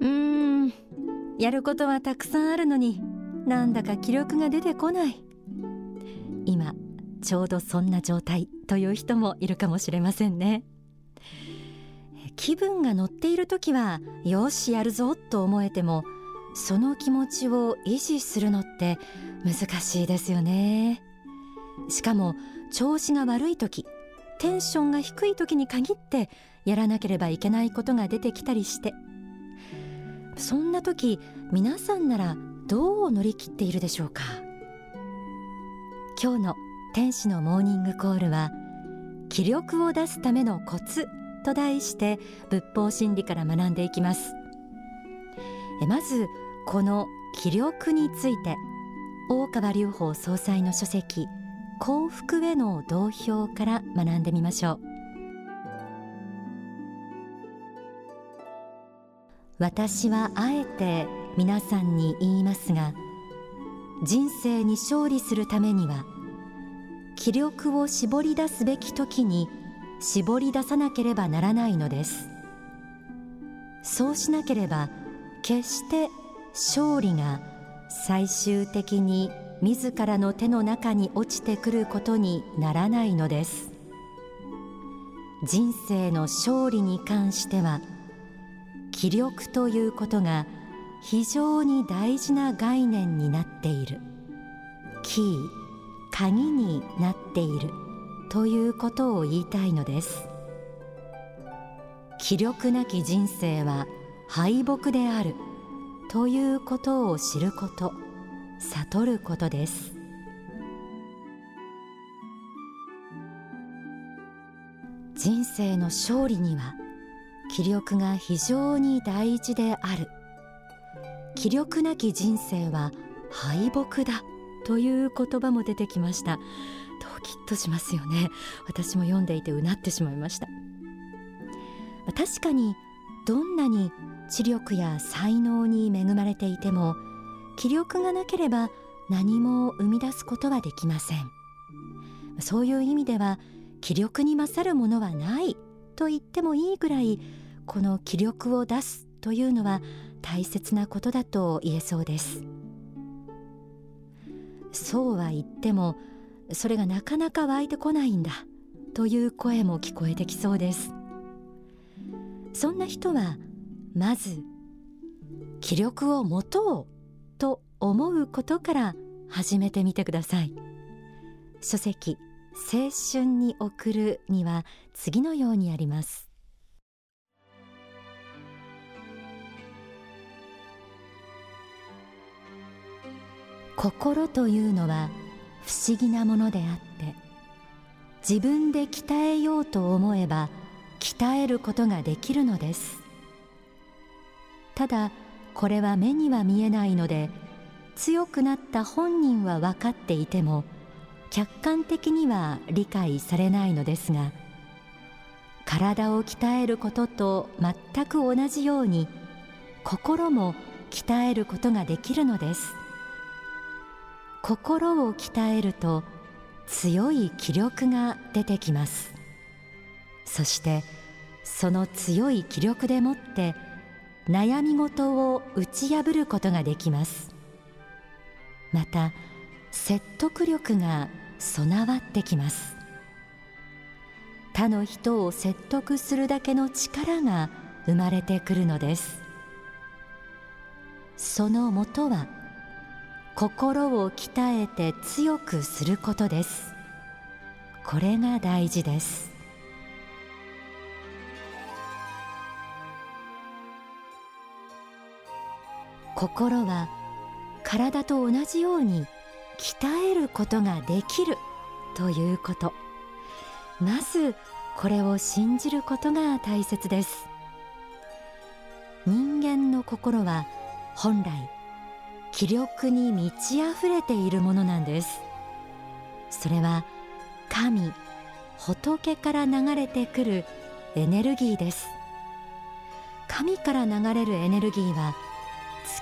うーん。やることはたくさんあるのになんだか気力が出てこない。今ちょうどそんな状態という人もいるかもしれませんね。気分が乗っている時はよしやるぞと思えてもその気持ちを維持するのって難しいですよね。しかも調子が悪い時テンションが低い時に限ってやらなければいけないことが出てきたりして。そんな時皆さんならどう乗り切っているでしょうか？今日の天使のモーニングコールは気力を出すためのコツと題して仏法真理から学んでいきます。まずこの気力について大川隆法総裁の書籍幸福への同票から学んでみましょう。私はあえて皆さんに言いますが人生に勝利するためには気力を絞り出すべき時に絞り出さなければならないのです。そうしなければ決して勝利が最終的に自らの手の中に落ちてくることにならないのです。人生の勝利に関しては気力ということが非常に大事な概念になっている。キー鍵になっている。ということを言いたいのです。気力なき人生は敗北である。ということを知ること。悟ることです。人生の勝利には気力が非常に大事である。気力なき人生は敗北だという言葉も出てきました。ドキッとしますよね。私も読んでいてうなってしまいました。確かにどんなに知力や才能に恵まれていても気力がなければ何も生み出すことはできません。そういう意味では気力に勝るものはないと言ってもいいぐらいこの気力を出すというのは大切なことだと言えそうです。そうは言ってもそれがなかなか湧いてこないんだという声も聞こえてきそうです。そんな人はまず気力を持とうと思うことから始めてみてください。書籍青春に送るには次のようにあります。心というのは不思議なものであって自分で鍛えようと思えば鍛えることができるのです。ただこれは目には見えないので強くなった本人は分かっていても客観的には理解されないのですが体を鍛えることと全く同じように心も鍛えることができるのです。心を鍛えると強い気力が出てきます。そしてその強い気力でもって悩み事を打ち破ることができます。また説得力が備わってきます。他の人を説得するだけの力が生まれてくるのです。そのもとは心を鍛えて強くすることです。これが大事です。心は体と同じように鍛えることができるということ。まずこれを信じることが大切です。人間の心は本来気力に満ち溢れているものなんです。それは神仏から流れてくるエネルギーです。神から流れるエネルギーは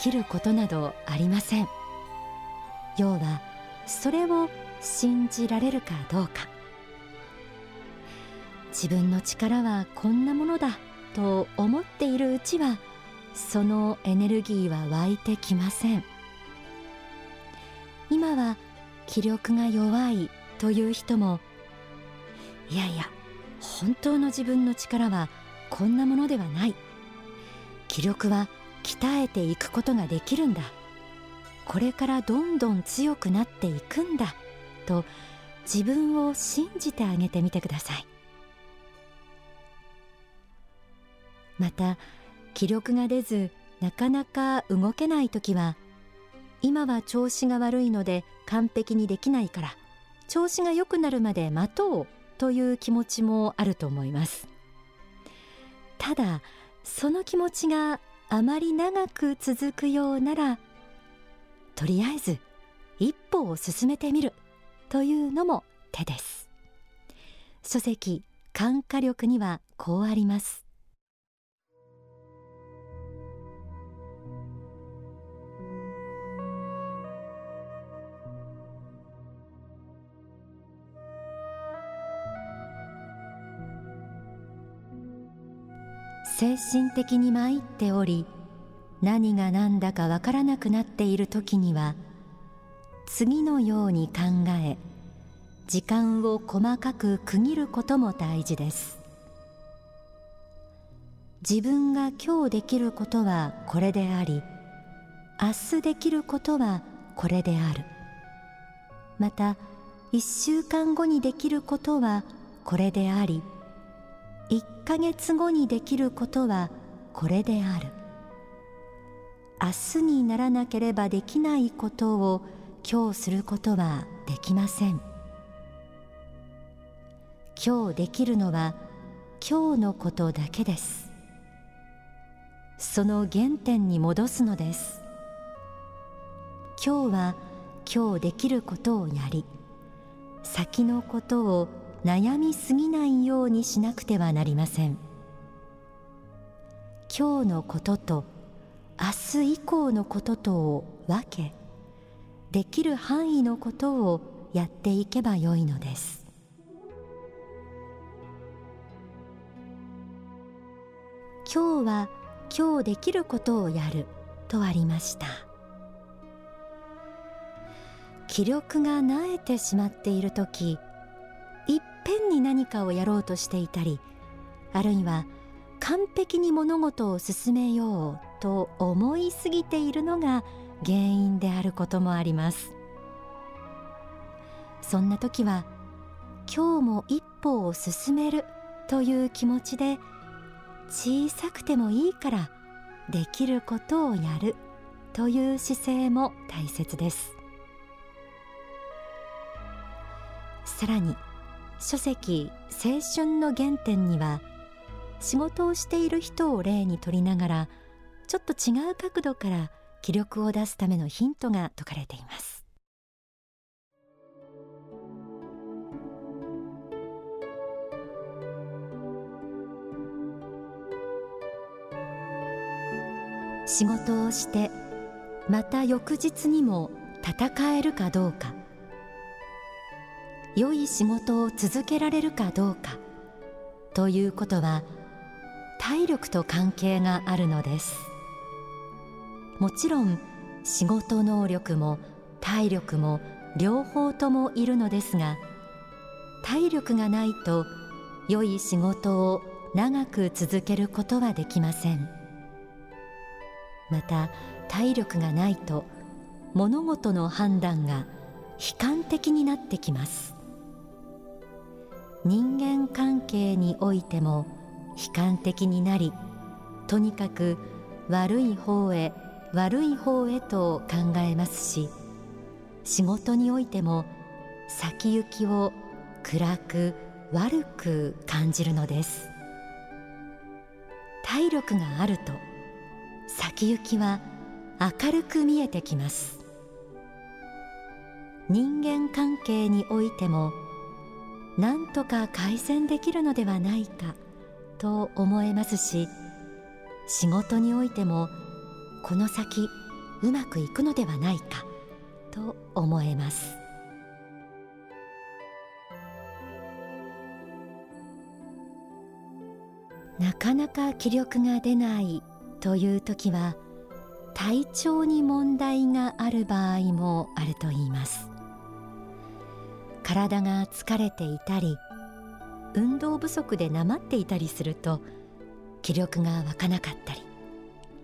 尽きることなどありません。要はそれを信じられるかどうか。自分の力はこんなものだと思っているうちはそのエネルギーは湧いてきません。今は気力が弱いという人もいやいや本当の自分の力はこんなものではない。気力は鍛えていくことができるんだ。これからどんどん強くなっていくんだ。と自分を信じてあげてみてください。また気力が出ずなかなか動けない時は今は調子が悪いので完璧にできないから調子が良くなるまで待とうという気持ちもあると思います。ただその気持ちがあまり長く続くようならとりあえず一歩を進めてみるというのも手です。書籍感化力にはこうあります。精神的に参っており何が何だかわからなくなっている時には次のように考え時間を細かく区切ることも大事です。自分が今日できることはこれであり明日できることはこれである。また一週間後にできることはこれであり一ヶ月後にできることはこれである。明日にならなければできないことを今日することはできません。今日できるのは今日のことだけです。その原点に戻すのです。今日は今日できることをやり先のことを悩みすぎないようにしなくてはなりません。今日のことと明日以降のこととを分けできる範囲のことをやっていけばよいのです。今日は今日できることをやるとありました。気力がなえてしまっている時いっぺんに何かをやろうとしていたりあるいは完璧に物事を進めようと思いすぎているのが原因であることもあります。そんな時は今日も一歩を進めるという気持ちで小さくてもいいからできることをやるという姿勢も大切です。さらに書籍青春の原点には仕事をしている人を例にとりながらちょっと違う角度から気力を出すためのヒントが説かれています。仕事をしてまた翌日にも戦えるかどうか。良い仕事を続けられるかどうか。ということは体力と関係があるのです。もちろん仕事能力も体力も両方ともいるのですが体力がないと良い仕事を長く続けることはできません。また体力がないと物事の判断が悲観的になってきます。人間関係においても悲観的になりとにかく悪い方へ悪い方へと考えますし仕事においても先行きを暗く悪く感じるのです。体力があると先行きは明るく見えてきます。人間関係においても何とか改善できるのではないかと思えますし仕事においてもこの先うまくいくのではないかと思えます。なかなか気力が出ないという時は体調に問題がある場合もあるといいます。体が疲れていたり運動不足でなまっていたりすると気力が湧かなかったり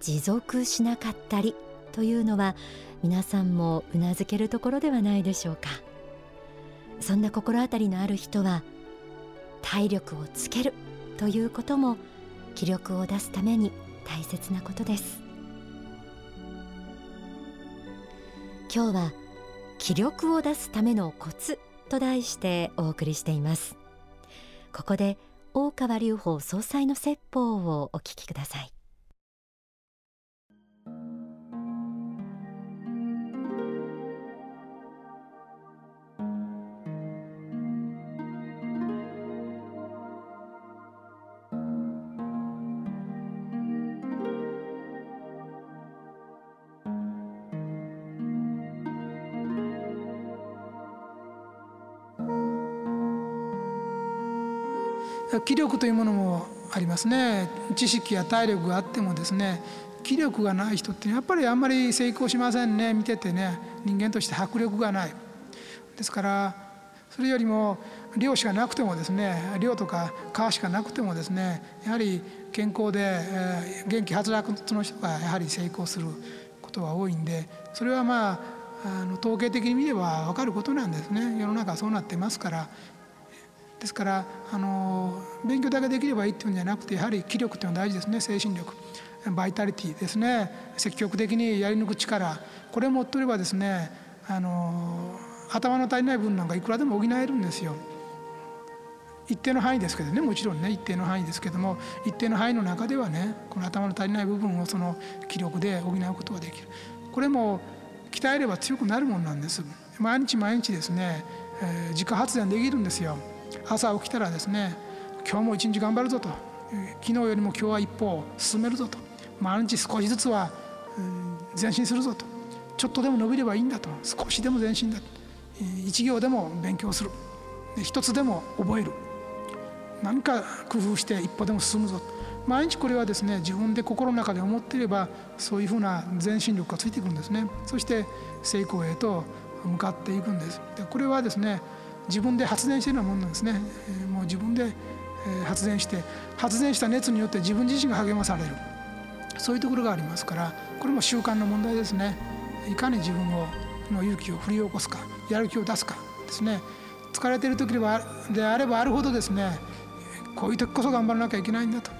持続しなかったりというのは皆さんもうなずけるところではないでしょうか。そんな心当たりのある人は体力をつけるということも気力を出すために大切なことです。今日は気力を出すためのコツと題してお送りしています。ここで大川隆法総裁の説法をお聞きください。気力というものもありますね。知識や体力があってもですね気力がない人ってやっぱりあんまり成功しませんね。見ててね人間として迫力がない。ですからそれよりも量しかなくてもですね量とか皮しかなくてもですねやはり健康で、元気はつらつの人がやはり成功することが多いんでそれはまああの統計的に見れば分かることなんですね。世の中はそうなってますからですからあの勉強だけできればいいっていうんじゃなくてやはり気力っていうのは大事ですね。精神力。バイタリティですね。積極的にやり抜く力。これを持っておればですねあの頭の足りない分なんかいくらでも補えるんですよ。一定の範囲ですけどね。もちろんね一定の範囲ですけども一定の範囲の中ではねこの頭の足りない部分をその気力で補うことができる。これも鍛えれば強くなるものなんです。毎日毎日ですね、えー、自家発電できるんですよ。朝起きたらですね今日も一日頑張るぞと。昨日よりも今日は一歩進めるぞと。毎日少しずつは前進するぞと。ちょっとでも伸びればいいんだと。少しでも前進だ一行でも勉強する。一つでも覚える。何か工夫して一歩でも進むぞ毎日これはですね自分で心の中で思っていればそういうふうな前進力がついていくんですね。そして成功へと向かっていくんです。でこれはですね自分で発電してるようなものなんですね、えもう自分で発電して発電した熱によって自分自身が励まされる。そういうところがありますからこれも習慣の問題ですね。いかに自分をの勇気を振り起こすかやる気を出すかですね。疲れてる時であればあるほどですねこういう時こそ頑張らなきゃいけないんだと。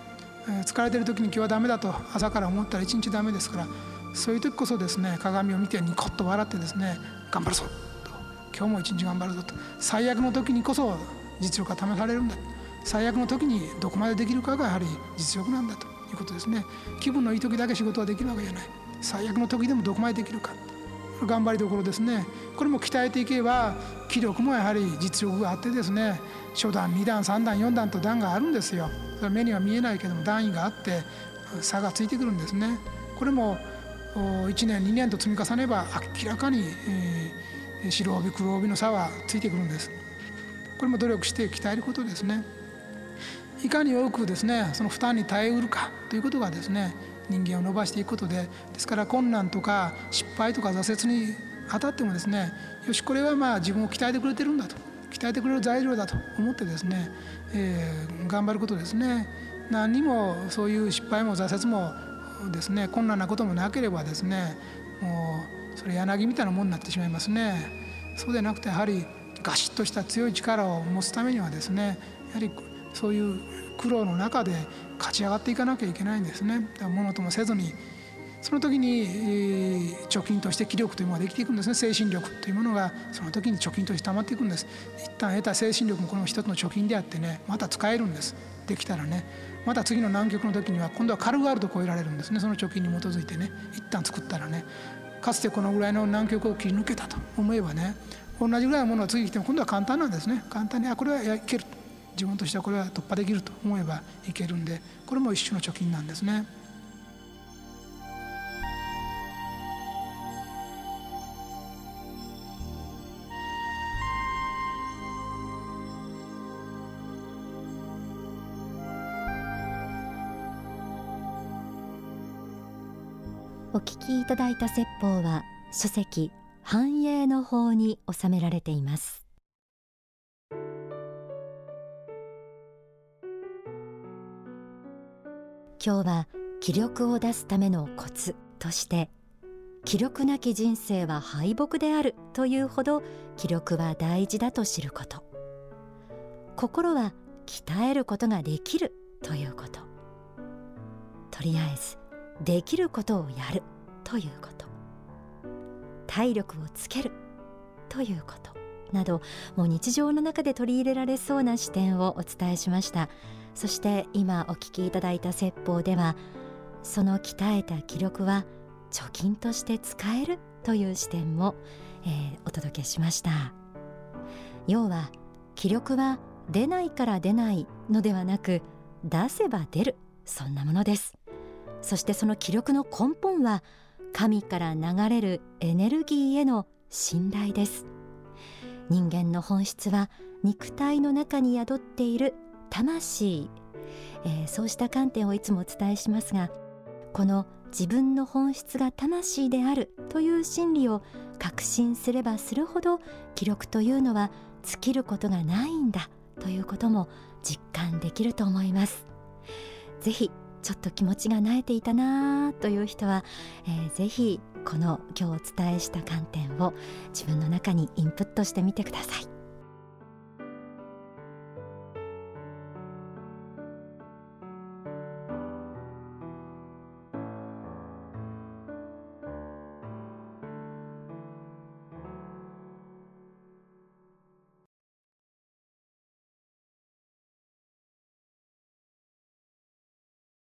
疲れてる時に今日はダメだと朝から思ったら一日ダメですからそういう時こそですね鏡を見てニコッと笑ってですね頑張るぞ。今日も一日頑張るぞと。最悪の時にこそ実力が試されるんだ。最悪の時にどこまでできるかがやはり実力なんだということですね。気分のいい時だけ仕事はできるわけじゃない。最悪の時でもどこまでできるか。頑張りどころですね。これも鍛えていけば気力もやはり実力があってですね。初段2段3段4段と段があるんですよ。それ目には見えないけども段位があって差がついてくるんですね。これも1年2年と積み重ねば明らかに、えー白帯黒帯の差はついてくるんです。これも努力して鍛えることですね。いかに多くですねその負担に耐えうるかということがですね人間を伸ばしていくことでですから困難とか失敗とか挫折に当たってもですねよしこれはまあ自分を鍛えてくれてるんだと鍛えてくれる材料だと思ってですね、えー、頑張ることですね。何にもそういう失敗も挫折もですね困難なこともなければですねもうそれ柳みたいなもんになってしまいますね。そうでなくてやはりガシッとした強い力を持つためにはですねやはりそういう苦労の中で勝ち上がっていかなきゃいけないんですね。ものともせずにその時に貯金として気力というものができていくんですね。精神力というものがその時に貯金として溜まっていくんです。一旦得た精神力もこの一つの貯金であってねまた使えるんです。できたらね。また次の南極の時には今度は軽々と超えられるんですね。その貯金に基づいてね。一旦作ったらね。かつてこのぐらいの南極を切り抜けたと思えばね同じぐらいのものが次来ても今度は簡単なんですね簡単にあこれはいける自分としてはこれは突破できると思えばいけるんでこれも一種の貯金なんですね。お聞きいただいた説法は書籍繁栄の法に収められています。今日は気力を出すためのコツとして気力なき人生は敗北であるというほど気力は大事だと知ること。心は鍛えることができるということ。とりあえずできることをやる。ということ。体力をつける。ということ。などもう日常の中で取り入れられそうな視点をお伝えしました。そして今お聞きいただいた説法ではその鍛えた気力は貯金として使えるという視点も、えー、お届けしました。要は気力は出ないから出ないのではなく出せば出る。そんなものです。そしてその気力の根本は神から流れるエネルギーへの信頼です。人間の本質は肉体の中に宿っている魂、えー、そうした観点をいつもお伝えしますがこの自分の本質が魂であるという真理を確信すればするほど記録というのは尽きることがないんだということも実感できると思います。ぜひちょっと気持ちが慣えていたなという人は、えー、ぜひこの今日お伝えした観点を自分の中にインプットしてみてください。